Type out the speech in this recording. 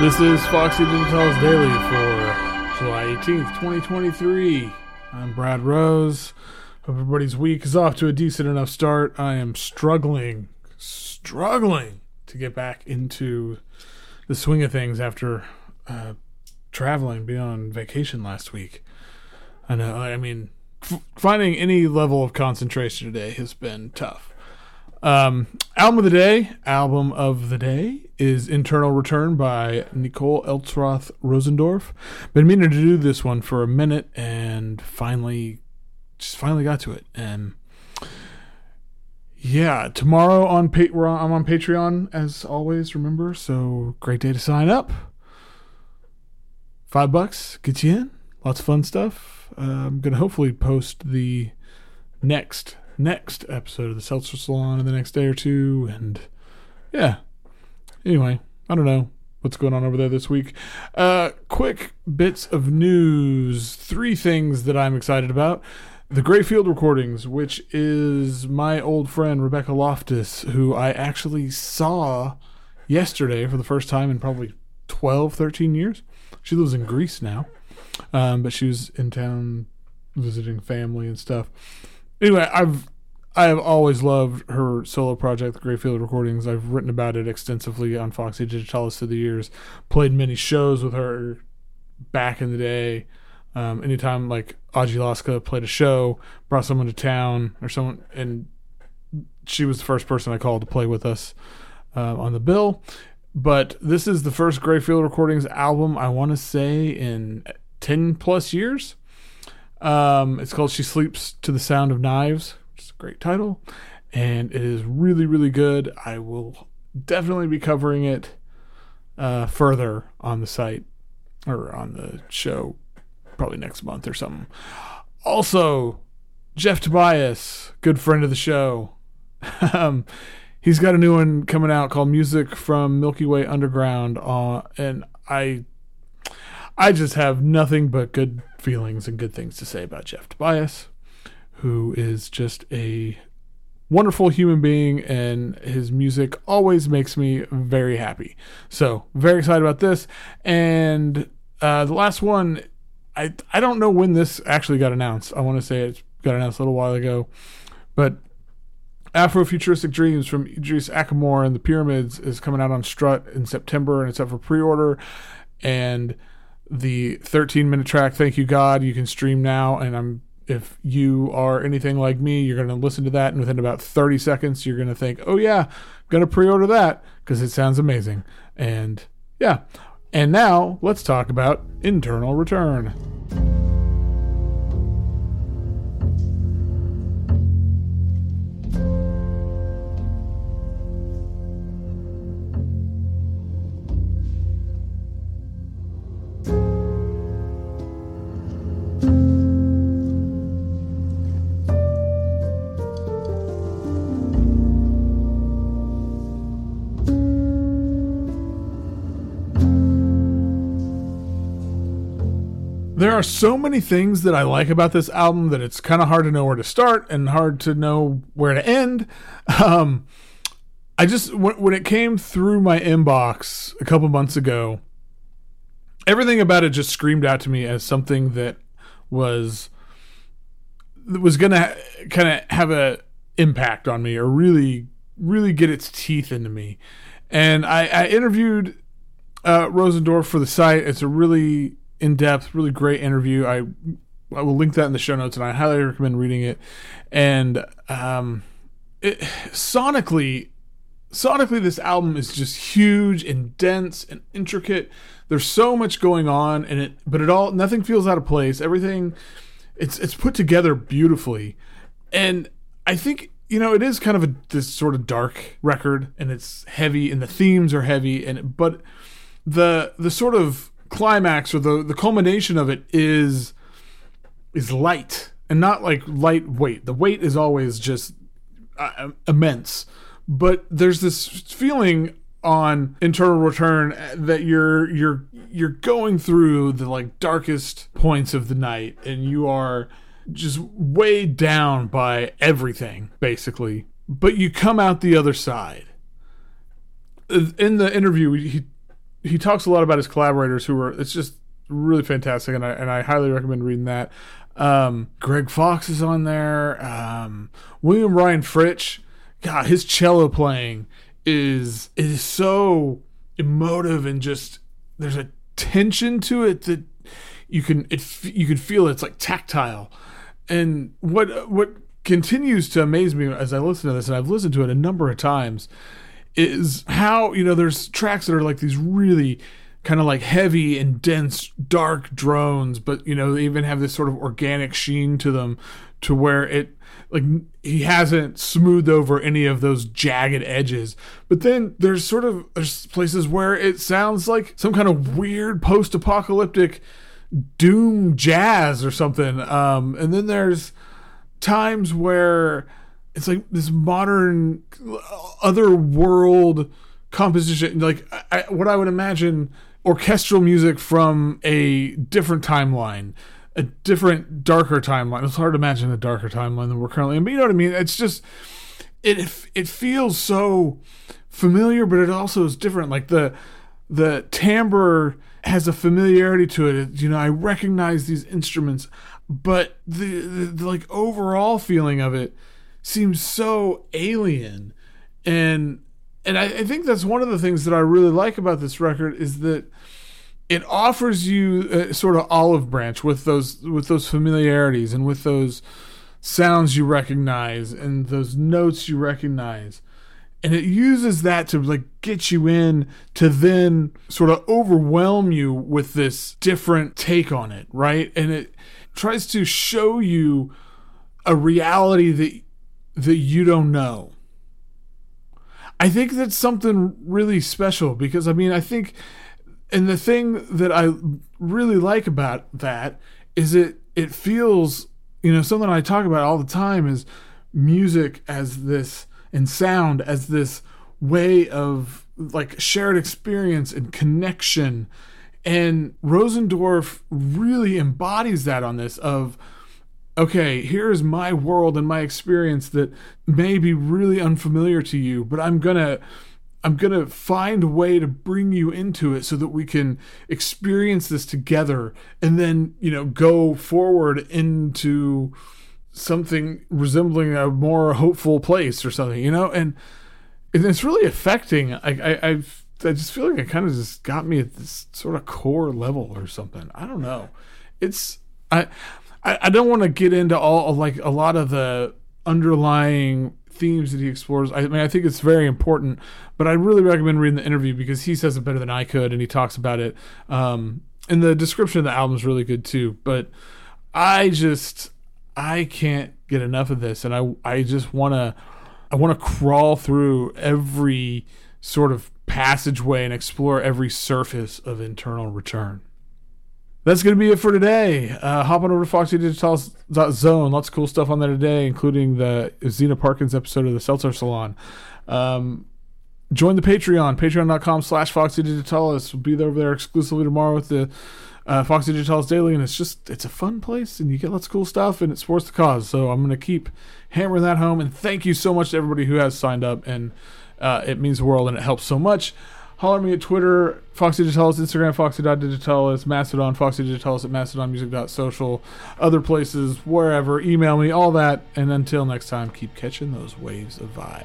This is Foxy Digitalis Daily for July 18th, 2023. I'm Brad Rose. Hope everybody's week is off to a decent enough start. I am struggling, struggling to get back into the swing of things after uh, traveling, on vacation last week. I know, I mean, f- finding any level of concentration today has been tough. Um, album of the day, album of the day is Internal Return by Nicol Eltzroth Rosendorf. Been meaning to do this one for a minute and finally, just finally got to it. And yeah, tomorrow on pa- I'm on Patreon as always. Remember, so great day to sign up. Five bucks gets you in. Lots of fun stuff. Uh, I'm gonna hopefully post the next next episode of the Seltzer Salon in the next day or two. And yeah, anyway, I don't know what's going on over there this week. Uh, quick bits of news. Three things that I'm excited about. The Gray Field recordings, which is my old friend Rebecca Loftus, who I actually saw yesterday for the first time in probably 12, 13 years. She lives in Greece now, um, but she was in town visiting family and stuff anyway, I've I have always loved her solo project, the Gray Field Recordings. I've written about it extensively on Foxy Digitalis through the years. Played many shows with her back in the day. Um, anytime like Ajilvsga played a show, brought someone to town or someone, and she was the first person I called to play with us uh, on the bill. But this is the first Gray Field Recordings album I want to say in ten plus years. Um, it's called She Sleeps to the Sound of Knives, which is a great title. And it is really, really good. I will definitely be covering it uh, further on the site or on the show probably next month or something. Also, Jeff Tobias, good friend of the show. um, he's got a new one coming out called Music from Milky Way Underground. Uh, and I I just have nothing but good feelings and good things to say about Jeff Tobias, who is just a wonderful human being, and his music always makes me very happy. So, very excited about this. And uh, the last one, I I don't know when this actually got announced. I want to say it got announced a little while ago, but Afrofuturistic Dreams from Idris Ackamoor and the Pyramids is coming out on Strut in September, and it's up for pre-order. And the 13 minute track thank you god you can stream now. And i'm if you are anything like me you're going to listen to that. And within about 30 seconds you're going to think oh yeah I'm going to pre-order that because it sounds amazing. And yeah. And now let's talk about internal return there are so many things that I like about this album that it's kind of hard to know where to start and hard to know where to end. Um, I just when, when it came through my inbox a couple months ago, everything about it just screamed out to me as something that was that was gonna kind of have a impact on me or really really get its teeth into me. And I, I interviewed uh, Rosendorf for the site. It's a really in depth, really great interview. I I will link that in the show notes, and I highly recommend reading it. And um, it, sonically, sonically, this album is just huge and dense and intricate. There's so much going on, and it, but it all nothing feels out of place. Everything, it's it's put together beautifully, and I think you know it is kind of a this sort of dark record, and it's heavy, and the themes are heavy, and but the the sort of climax or the the culmination of it is is light and not like lightweight. The weight is always just uh, immense, but there's this feeling on internal return that you're you're you're going through the like darkest points of the night and you are just weighed down by everything basically. But you come out the other side. In the interview he he talks a lot about his collaborators who were. It's just really fantastic, and I and I highly recommend reading that. Um, Greg Fox is on there. Um, William Ryan Fritch, God, his cello playing is is so emotive and just there's a tension to it that you can it you can feel it. it's like tactile. And what what continues to amaze me as I listen to this, and I've listened to it a number of times, is how you know there's tracks that are like these really kind of like heavy and dense dark drones but you know they even have this sort of organic sheen to them to where it like he hasn't smoothed over any of those jagged edges. But then there's sort of there's places where it sounds like some kind of weird post-apocalyptic doom jazz or something. Um and then there's times where it's like this modern other world composition like I, what i would imagine orchestral music from a different timeline a different darker timeline. It's hard to imagine a darker timeline than we're currently in but you know what i mean? It's just it it feels so familiar but it also is different. Like the the timbre has a familiarity to it. you know i recognize these instruments but the, the, the like overall feeling of it seems so alien. And and I, I, think that's one of the things that I really like about this record is that it offers you a sort of olive branch with those with those familiarities and with those sounds you recognize and those notes you recognize. And it uses that to like get you in to then sort of overwhelm you with this different take on it right? And it tries to show you a reality that that you don't know. I think that's something really special because I mean I think and the thing that I really like about that is it it feels you know something I talk about all the time is music as this and sound as this way of like shared experience and connection and Rosendorf really embodies that on this of okay, here's my world and my experience that may be really unfamiliar to you, but I'm going to I'm going to find a way to bring you into it so that we can experience this together and then, you know, go forward into something resembling a more hopeful place or something, you know? And it's really affecting. I, I, I've I just feel like it kind of just got me at this sort of core level or something. I don't know. It's I I, I don't want to get into all like a lot of the underlying themes that he explores. I mean, I think it's very important, but I really recommend reading the interview because he says it better than I could, and he talks about it. Um, and the description of the album is really good too. But I just I can't get enough of this, and I I just want to I want to crawl through every sort of passageway and explore every surface of internal return. That's going to be it for today. Uh, hop on over to foxydigitalis.zone. Lots of cool stuff on there today, including the Zeena Parkins episode of the Seltzer Salon. Um, join the Patreon, patreon.com slash foxydigitalis. We'll be there over there exclusively tomorrow with the uh, Foxy Digitalis Daily, and it's just, it's a fun place, and you get lots of cool stuff, and it supports the cause. So I'm going to keep hammering that home, and thank you so much to everybody who has signed up, and uh, it means the world and it helps so much. Holler me at Twitter, Foxy Digitalis, Instagram, Foxy.digitalis, Mastodon, Foxy Digitalis at MastodonMusic.social, other places, wherever. Email me, all that. And until next time, keep catching those waves of vibe.